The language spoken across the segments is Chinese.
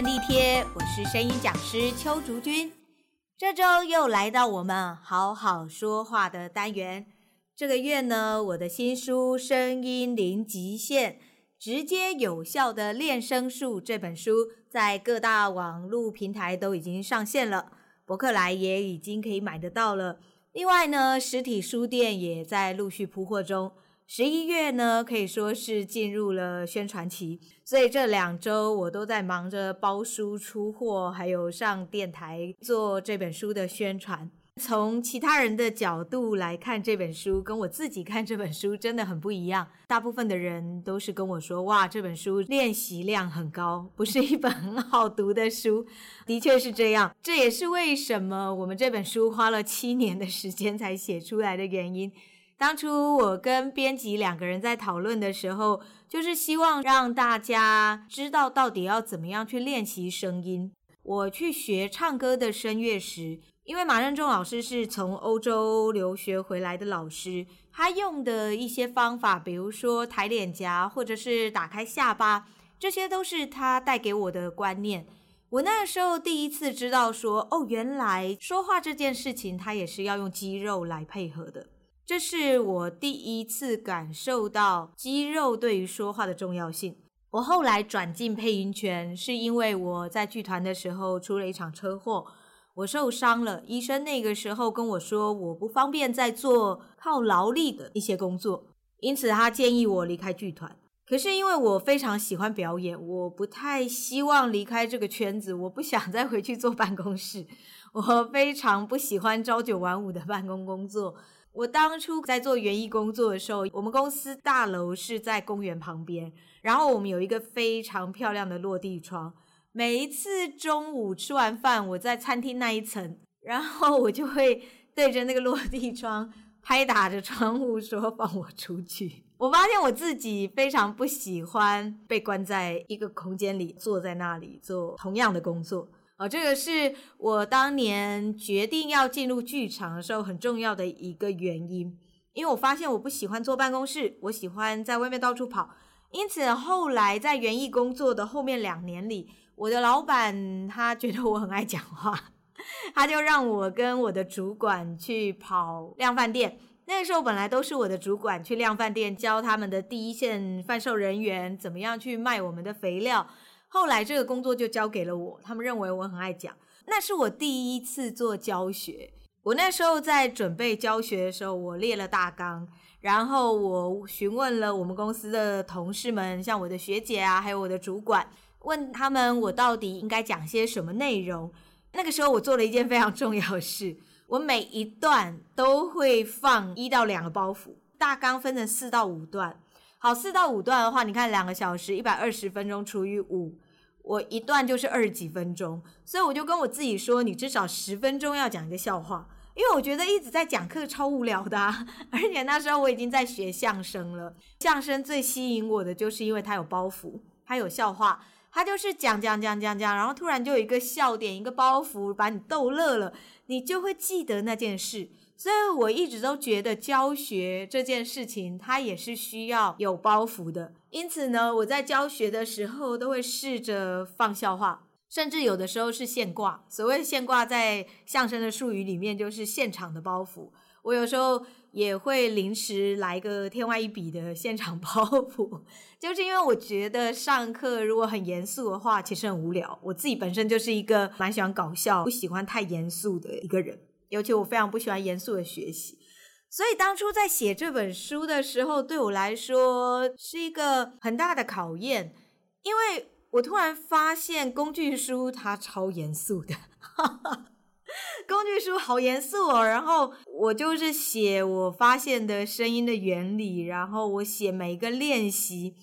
便利贴，我是声音讲师邱竹君。这周又来到我们好好说话的单元。这个月呢，我的新书《声音零极限》，直接有效的练声术这本书，在各大网络平台都已经上线了，博客来也已经可以买得到了。另外呢，实体书店也在陆续铺货中。十一月呢，可以说是进入了宣传期，所以这两周我都在忙着包书出货，还有上电台做这本书的宣传。从其他人的角度来看这本书，跟我自己看这本书真的很不一样。大部分的人都是跟我说：“哇，这本书练习量很高，不是一本很好读的书。”的确是这样，这也是为什么我们这本书花了七年的时间才写出来的原因。当初我跟编辑两个人在讨论的时候，就是希望让大家知道到底要怎么样去练习声音。我去学唱歌的声乐时，因为马任重老师是从欧洲留学回来的老师，他用的一些方法，比如说抬脸颊或者是打开下巴，这些都是他带给我的观念。我那时候第一次知道说，哦，原来说话这件事情，它也是要用肌肉来配合的。这是我第一次感受到肌肉对于说话的重要性。我后来转进配音圈，是因为我在剧团的时候出了一场车祸，我受伤了。医生那个时候跟我说，我不方便再做靠劳力的一些工作，因此他建议我离开剧团。可是因为我非常喜欢表演，我不太希望离开这个圈子，我不想再回去坐办公室。我非常不喜欢朝九晚五的办公工作。我当初在做园艺工作的时候，我们公司大楼是在公园旁边，然后我们有一个非常漂亮的落地窗。每一次中午吃完饭，我在餐厅那一层，然后我就会对着那个落地窗拍打着窗户说：“放我出去！”我发现我自己非常不喜欢被关在一个空间里，坐在那里做同样的工作。哦，这个是我当年决定要进入剧场的时候很重要的一个原因，因为我发现我不喜欢坐办公室，我喜欢在外面到处跑。因此后来在园艺工作的后面两年里，我的老板他觉得我很爱讲话，他就让我跟我的主管去跑量贩店。那个时候本来都是我的主管去量贩店教他们的第一线贩售人员怎么样去卖我们的肥料。后来这个工作就交给了我，他们认为我很爱讲。那是我第一次做教学。我那时候在准备教学的时候，我列了大纲，然后我询问了我们公司的同事们，像我的学姐啊，还有我的主管，问他们我到底应该讲些什么内容。那个时候我做了一件非常重要的事，我每一段都会放一到两个包袱，大纲分成四到五段。好，四到五段的话，你看两个小时，一百二十分钟除以五，我一段就是二十几分钟，所以我就跟我自己说，你至少十分钟要讲一个笑话，因为我觉得一直在讲课超无聊的啊，而且那时候我已经在学相声了，相声最吸引我的就是因为它有包袱，它有笑话，它就是讲讲讲讲讲，然后突然就有一个笑点，一个包袱把你逗乐了，你就会记得那件事。所以我一直都觉得教学这件事情，它也是需要有包袱的。因此呢，我在教学的时候都会试着放笑话，甚至有的时候是现挂。所谓现挂，在相声的术语里面就是现场的包袱。我有时候也会临时来个天外一笔的现场包袱，就是因为我觉得上课如果很严肃的话，其实很无聊。我自己本身就是一个蛮喜欢搞笑、不喜欢太严肃的一个人。尤其我非常不喜欢严肃的学习，所以当初在写这本书的时候，对我来说是一个很大的考验，因为我突然发现工具书它超严肃的，工具书好严肃哦。然后我就是写我发现的声音的原理，然后我写每一个练习。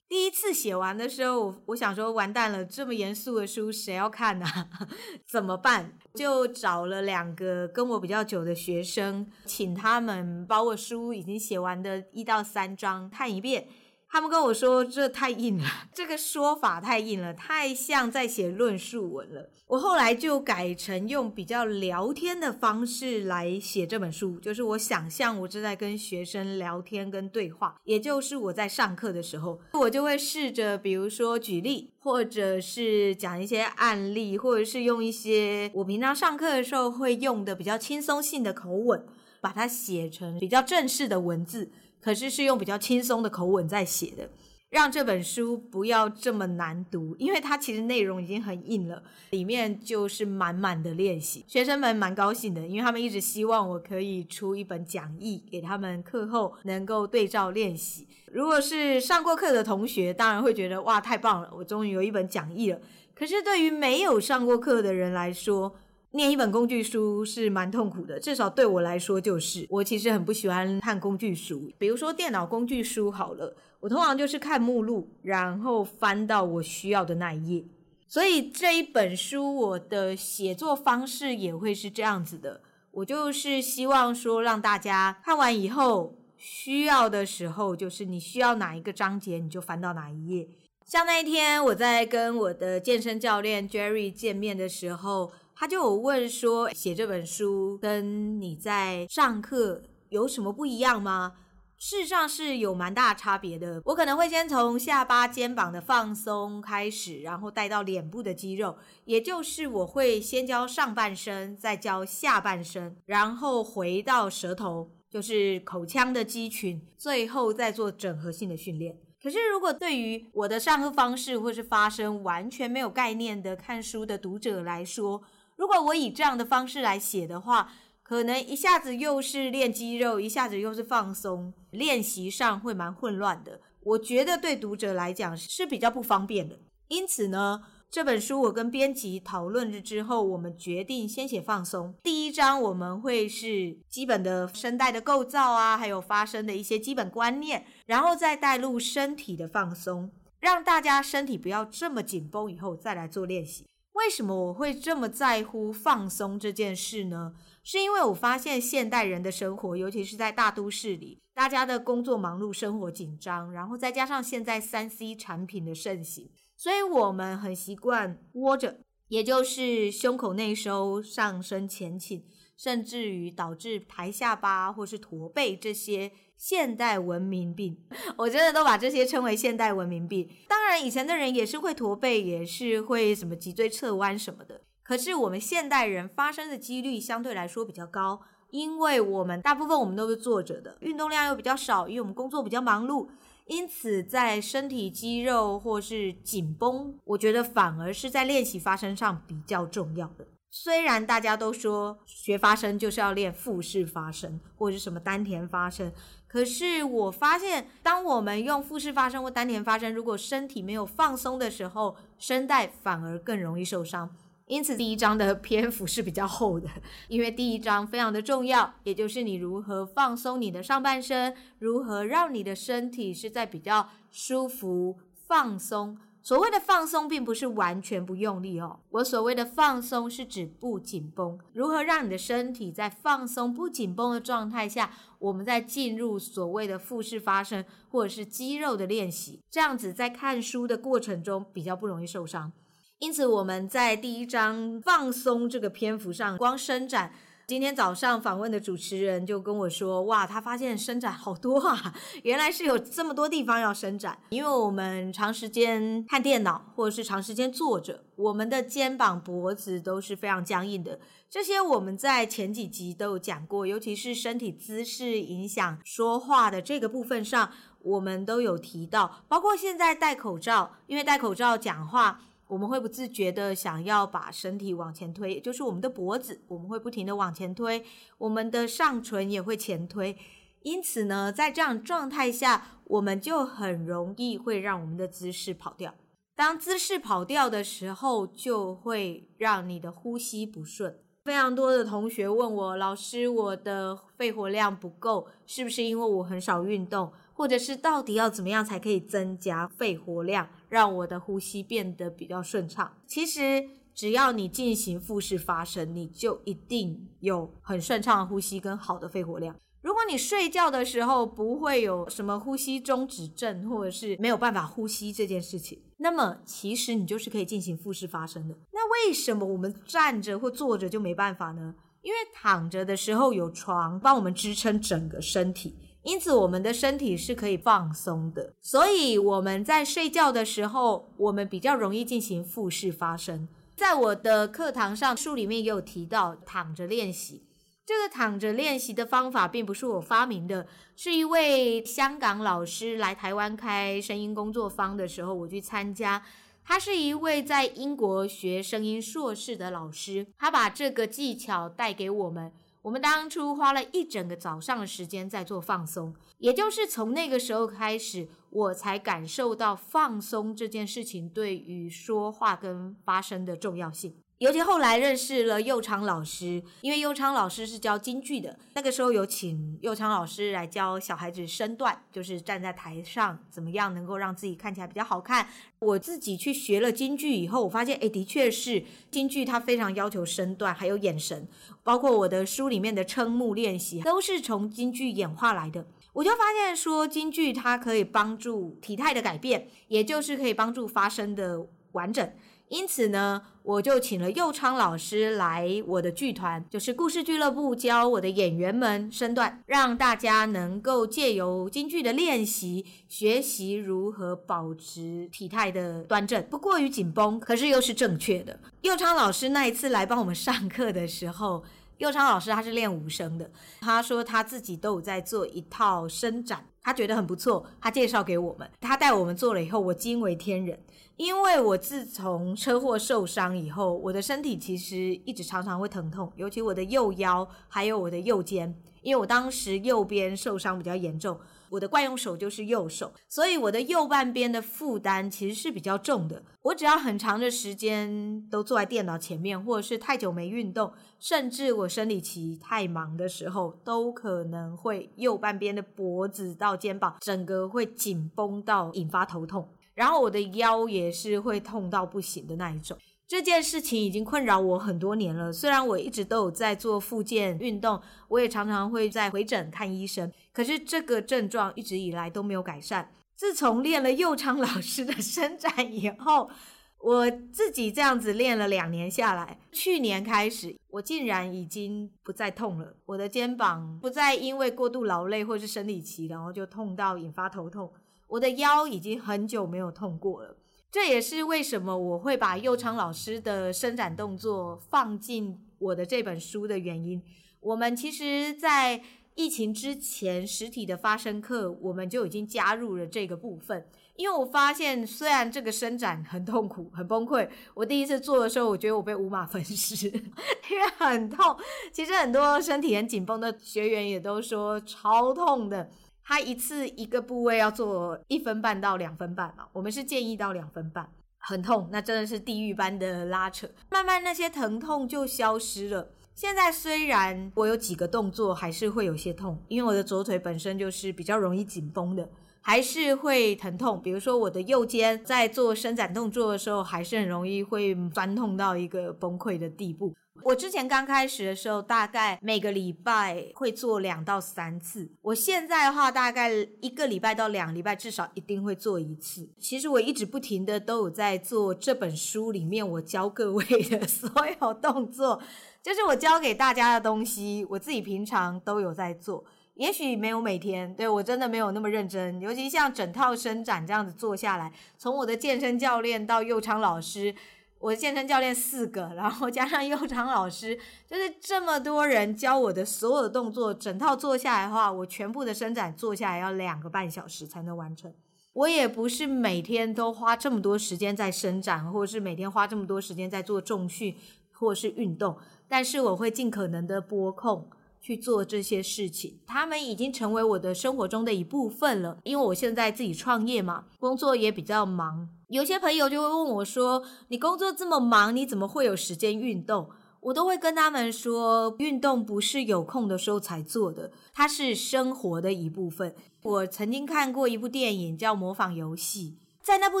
第一次写完的时候，我想说完蛋了，这么严肃的书谁要看呢？怎么办？就找了两个跟我比较久的学生，请他们把我书已经写完的一到三章看一遍，他们跟我说这太硬了，这个说法太硬了，太像在写论述文了。我后来就改成用比较聊天的方式来写这本书，就是我想象我正在跟学生聊天跟对话，也就是我在上课的时候，我就会试着比如说举例，或者是讲一些案例，或者是用一些我平常上课的时候会用的比较轻松性的口吻，把它写成比较正式的文字。可是是用比较轻松的口吻在写的，让这本书不要这么难读，因为它其实内容已经很硬了，里面就是满满的练习。学生们蛮高兴的，因为他们一直希望我可以出一本讲义给他们课后能够对照练习。如果是上过课的同学，当然会觉得哇，太棒了，我终于有一本讲义了。可是对于没有上过课的人来说，念一本工具书是蛮痛苦的，至少对我来说就是。我其实很不喜欢看工具书，比如说电脑工具书好了，我通常就是看目录，然后翻到我需要的那一页。所以这一本书我的写作方式也会是这样子的，我就是希望说让大家看完以后，需要的时候就是你需要哪一个章节，你就翻到哪一页。像那一天我在跟我的健身教练 Jerry 见面的时候。他就有问说，写这本书跟你在上课有什么不一样吗？事实上是有蛮大差别的。我可能会先从下巴、肩膀的放松开始，然后带到脸部的肌肉，也就是我会先教上半身，再教下半身，然后回到舌头，就是口腔的肌群，最后再做整合性的训练。可是，如果对于我的上课方式或是发声完全没有概念的看书的读者来说，如果我以这样的方式来写的话，可能一下子又是练肌肉，一下子又是放松，练习上会蛮混乱的。我觉得对读者来讲是比较不方便的。因此呢，这本书我跟编辑讨论了之后，我们决定先写放松。第一章我们会是基本的声带的构造啊，还有发声的一些基本观念，然后再带入身体的放松，让大家身体不要这么紧绷，以后再来做练习。为什么我会这么在乎放松这件事呢？是因为我发现现代人的生活，尤其是在大都市里，大家的工作忙碌，生活紧张，然后再加上现在三 C 产品的盛行，所以我们很习惯窝着，也就是胸口内收，上身前倾，甚至于导致抬下巴或是驼背这些。现代文明病，我真的都把这些称为现代文明病。当然，以前的人也是会驼背，也是会什么脊椎侧弯什么的。可是我们现代人发生的几率相对来说比较高，因为我们大部分我们都是坐着的，运动量又比较少，因为我们工作比较忙碌，因此在身体肌肉或是紧绷，我觉得反而是在练习发声上比较重要的。虽然大家都说学发声就是要练腹式发声或者是什么丹田发声。可是我发现，当我们用腹式发声或丹田发声，如果身体没有放松的时候，声带反而更容易受伤。因此，第一章的篇幅是比较厚的，因为第一章非常的重要，也就是你如何放松你的上半身，如何让你的身体是在比较舒服、放松。所谓的放松，并不是完全不用力哦。我所谓的放松，是指不紧绷。如何让你的身体在放松、不紧绷的状态下，我们再进入所谓的腹式发声，或者是肌肉的练习，这样子在看书的过程中比较不容易受伤。因此，我们在第一章放松这个篇幅上，光伸展。今天早上访问的主持人就跟我说：“哇，他发现伸展好多啊！原来是有这么多地方要伸展。因为我们长时间看电脑，或者是长时间坐着，我们的肩膀、脖子都是非常僵硬的。这些我们在前几集都有讲过，尤其是身体姿势影响说话的这个部分上，我们都有提到。包括现在戴口罩，因为戴口罩讲话。”我们会不自觉的想要把身体往前推，也就是我们的脖子，我们会不停的往前推，我们的上唇也会前推。因此呢，在这样状态下，我们就很容易会让我们的姿势跑掉。当姿势跑掉的时候，就会让你的呼吸不顺。非常多的同学问我，老师，我的肺活量不够，是不是因为我很少运动？或者是到底要怎么样才可以增加肺活量，让我的呼吸变得比较顺畅？其实只要你进行腹式发声，你就一定有很顺畅的呼吸跟好的肺活量。如果你睡觉的时候不会有什么呼吸中止症，或者是没有办法呼吸这件事情，那么其实你就是可以进行腹式发声的。那为什么我们站着或坐着就没办法呢？因为躺着的时候有床帮我们支撑整个身体，因此我们的身体是可以放松的。所以我们在睡觉的时候，我们比较容易进行腹式发声。在我的课堂上，书里面也有提到躺着练习。这个躺着练习的方法并不是我发明的，是一位香港老师来台湾开声音工作坊的时候，我去参加。他是一位在英国学声音硕士的老师，他把这个技巧带给我们。我们当初花了一整个早上的时间在做放松，也就是从那个时候开始，我才感受到放松这件事情对于说话跟发声的重要性。尤其后来认识了佑昌老师，因为佑昌老师是教京剧的，那个时候有请佑昌老师来教小孩子身段，就是站在台上怎么样能够让自己看起来比较好看。我自己去学了京剧以后，我发现，诶，的确是京剧它非常要求身段，还有眼神，包括我的书里面的撑幕练习，都是从京剧演化来的。我就发现说，京剧它可以帮助体态的改变，也就是可以帮助发声的完整。因此呢，我就请了佑昌老师来我的剧团，就是故事俱乐部，教我的演员们身段，让大家能够借由京剧的练习，学习如何保持体态的端正，不过于紧绷，可是又是正确的。佑昌老师那一次来帮我们上课的时候，佑昌老师他是练武生的，他说他自己都有在做一套伸展，他觉得很不错，他介绍给我们，他带我们做了以后，我惊为天人。因为我自从车祸受伤以后，我的身体其实一直常常会疼痛，尤其我的右腰还有我的右肩，因为我当时右边受伤比较严重，我的惯用手就是右手，所以我的右半边的负担其实是比较重的。我只要很长的时间都坐在电脑前面，或者是太久没运动，甚至我生理期太忙的时候，都可能会右半边的脖子到肩膀整个会紧绷到引发头痛。然后我的腰也是会痛到不行的那一种，这件事情已经困扰我很多年了。虽然我一直都有在做复健运动，我也常常会在回诊看医生，可是这个症状一直以来都没有改善。自从练了佑昌老师的伸展以后，我自己这样子练了两年下来，去年开始我竟然已经不再痛了。我的肩膀不再因为过度劳累或是生理期，然后就痛到引发头痛。我的腰已经很久没有痛过了，这也是为什么我会把佑昌老师的伸展动作放进我的这本书的原因。我们其实，在疫情之前，实体的发声课我们就已经加入了这个部分，因为我发现虽然这个伸展很痛苦、很崩溃，我第一次做的时候，我觉得我被五马分尸，因为很痛。其实很多身体很紧绷的学员也都说超痛的。他一次一个部位要做一分半到两分半嘛，我们是建议到两分半，很痛，那真的是地狱般的拉扯。慢慢那些疼痛就消失了。现在虽然我有几个动作还是会有些痛，因为我的左腿本身就是比较容易紧绷的，还是会疼痛。比如说我的右肩在做伸展动作的时候，还是很容易会酸痛到一个崩溃的地步。我之前刚开始的时候，大概每个礼拜会做两到三次。我现在的话，大概一个礼拜到两礼拜，至少一定会做一次。其实我一直不停的都有在做这本书里面我教各位的 所有动作，就是我教给大家的东西，我自己平常都有在做。也许没有每天，对，我真的没有那么认真。尤其像整套伸展这样子做下来，从我的健身教练到佑昌老师。我健身教练四个，然后加上佑昌老师，就是这么多人教我的所有动作，整套做下来的话，我全部的伸展做下来要两个半小时才能完成。我也不是每天都花这么多时间在伸展，或者是每天花这么多时间在做重训或是运动，但是我会尽可能的拨空。去做这些事情，他们已经成为我的生活中的一部分了。因为我现在自己创业嘛，工作也比较忙。有些朋友就会问我说：“你工作这么忙，你怎么会有时间运动？”我都会跟他们说，运动不是有空的时候才做的，它是生活的一部分。我曾经看过一部电影叫《模仿游戏》。在那部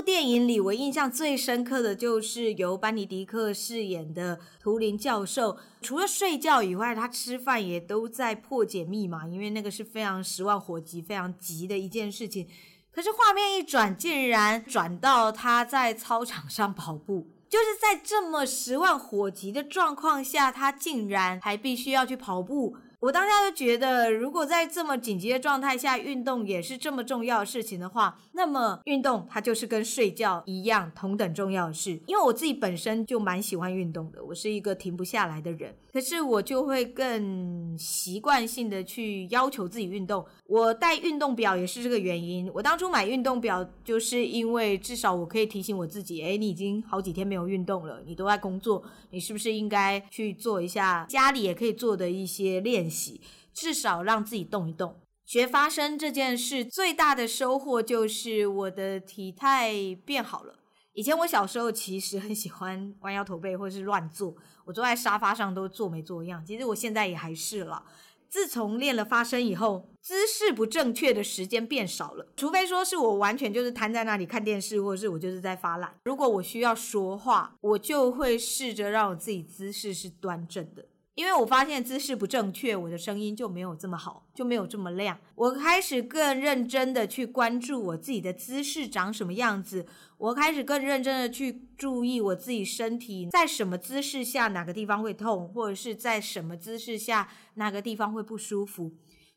电影里，我印象最深刻的就是由班尼迪克饰演的图灵教授，除了睡觉以外，他吃饭也都在破解密码，因为那个是非常十万火急、非常急的一件事情。可是画面一转，竟然转到他在操场上跑步，就是在这么十万火急的状况下，他竟然还必须要去跑步。我当下就觉得，如果在这么紧急的状态下，运动也是这么重要的事情的话，那么运动它就是跟睡觉一样同等重要的事。因为我自己本身就蛮喜欢运动的，我是一个停不下来的人，可是我就会更习惯性的去要求自己运动。我带运动表也是这个原因。我当初买运动表，就是因为至少我可以提醒我自己，诶，你已经好几天没有运动了，你都在工作，你是不是应该去做一下家里也可以做的一些练练习？至少让自己动一动。学发声这件事最大的收获就是我的体态变好了。以前我小时候其实很喜欢弯腰驼背或是乱坐，我坐在沙发上都坐没坐样。其实我现在也还是了。自从练了发声以后，姿势不正确的时间变少了。除非说是我完全就是瘫在那里看电视，或者是我就是在发懒。如果我需要说话，我就会试着让我自己姿势是端正的。因为我发现姿势不正确，我的声音就没有这么好，就没有这么亮。我开始更认真的去关注我自己的姿势长什么样子，我开始更认真的去注意我自己身体在什么姿势下哪个地方会痛，或者是在什么姿势下哪个地方会不舒服。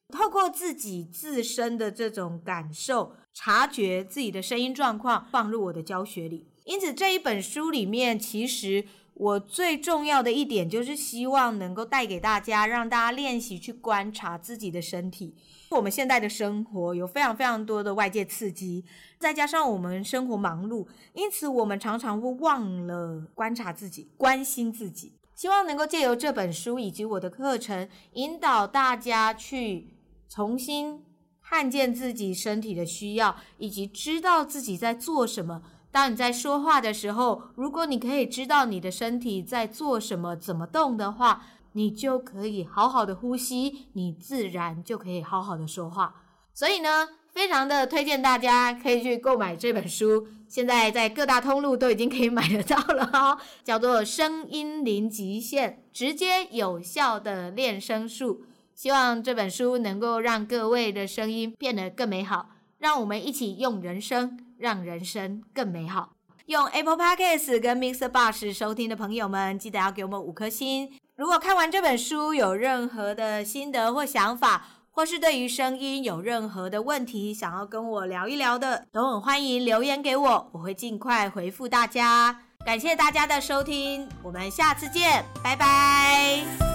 透过自己自身的这种感受，察觉自己的声音状况，放入我的教学里。因此这一本书里面，其实。我最重要的一点就是希望能够带给大家，让大家练习去观察自己的身体。我们现在的生活有非常非常多的外界刺激，再加上我们生活忙碌，因此我们常常会忘了观察自己、关心自己。希望能够借由这本书以及我的课程，引导大家去重新看见自己身体的需要，以及知道自己在做什么。当你在说话的时候，如果你可以知道你的身体在做什么、怎么动的话，你就可以好好的呼吸，你自然就可以好好的说话。所以呢，非常的推荐大家可以去购买这本书，现在在各大通路都已经可以买得到了哦，叫做《声音零极限：直接有效的练声术》。希望这本书能够让各位的声音变得更美好，让我们一起用人声。让人生更美好。用 Apple Podcast 跟 mixer bus 收听的朋友们，记得要给我们五颗星。如果看完这本书有任何的心得或想法，或是对于声音有任何的问题想要跟我聊一聊的，都很欢迎留言给我，我会尽快回复大家。感谢大家的收听，我们下次见，拜拜。